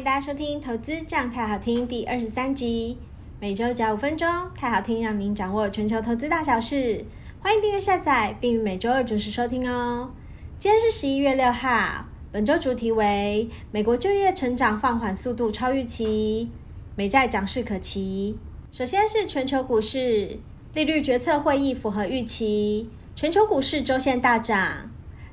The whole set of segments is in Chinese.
迎大家收听《投资这样太好听》第二十三集，每周只要五分钟，太好听让您掌握全球投资大小事。欢迎订阅下载，并于每周二准时收听哦。今天是十一月六号，本周主题为美国就业成长放缓速度超预期，美债涨势可期。首先是全球股市，利率决策会议符合预期，全球股市周线大涨。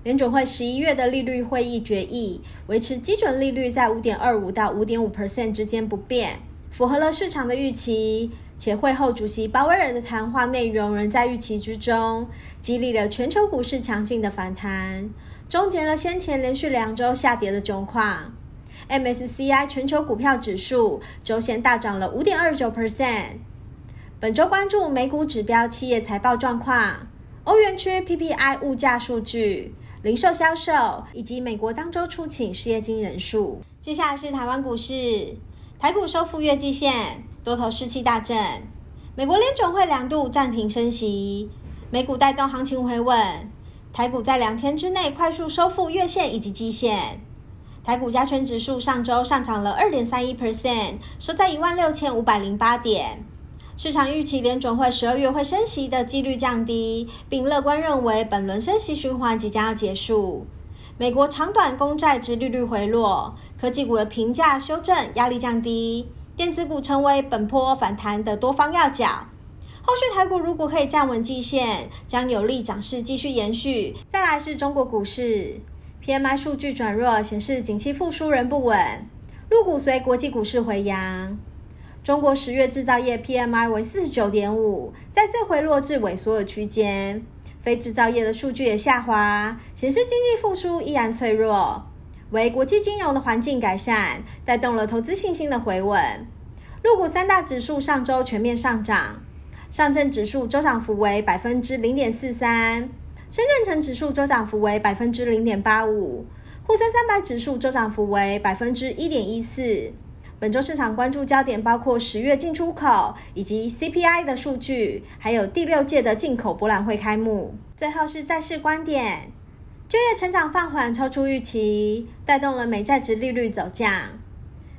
联准会十一月的利率会议决议维持基准利率在五点二五到五点五 percent 之间不变，符合了市场的预期。且会后主席鲍威尔的谈话内容仍在预期之中，激励了全球股市强劲的反弹，终结了先前连续两周下跌的窘况。MSCI 全球股票指数周线大涨了五点二九 percent。本周关注美股指标企业财报状况，欧元区 PPI 物价数据。零售销售以及美国当周初请失业金人数。接下来是台湾股市，台股收复月季线，多头士气大振。美国联准会两度暂停升息，美股带动行情回稳。台股在两天之内快速收复月线以及季线。台股加权指数上周上涨了二点三一 percent，收在一万六千五百零八点。市场预期联准会十二月会升息的几率降低，并乐观认为本轮升息循环即将要结束。美国长短公债殖利率回落，科技股的评价修正，压力降低，电子股成为本波反弹的多方要角。后续台股如果可以站稳季线，将有利涨势继续延续。再来是中国股市，PMI 数据转弱，显示景气复苏仍不稳，陆股随国际股市回扬。中国十月制造业 PMI 为四十九点五，再次回落至萎缩的区间。非制造业的数据也下滑，显示经济复苏依然脆弱。为国际金融的环境改善，带动了投资信心的回稳。陆股三大指数上周全面上涨，上证指数周涨幅为百分之零点四三，深圳成指数周涨幅为百分之零点八五，沪深三百指数周涨幅为百分之一点一四。本周市场关注焦点包括十月进出口以及 CPI 的数据，还有第六届的进口博览会开幕。最后是债市观点，就业成长放缓超出预期，带动了美债殖利率走降。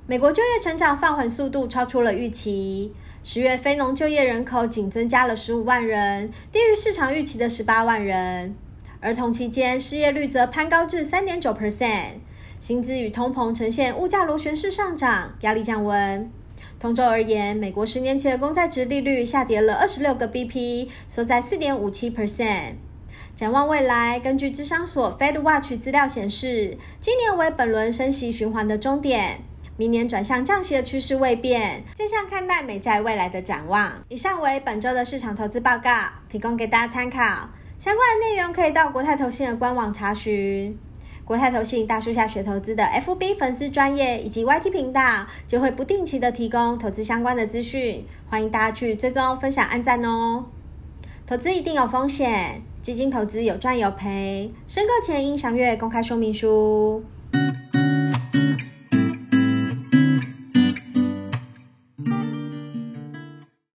美国就业成长放缓速度超出了预期，十月非农就业人口仅增加了十五万人，低于市场预期的十八万人，而同期间失业率则攀高至三点九 percent。薪资与通膨呈现物价螺旋式上涨，压力降温。同周而言，美国十年期的公债殖利率下跌了二十六个 BP，收在四点五七 percent。展望未来，根据芝商所 Fed Watch 资料显示，今年为本轮升息循环的终点，明年转向降息的趋势未变，正向看待美债未来的展望。以上为本周的市场投资报告，提供给大家参考。相关的内容可以到国泰投信的官网查询。国泰投信大树下学投资的 FB 粉丝专业以及 YT 频道，就会不定期的提供投资相关的资讯，欢迎大家去追踪、分享、按赞哦。投资一定有风险，基金投资有赚有赔，申购前应详阅公开说明书。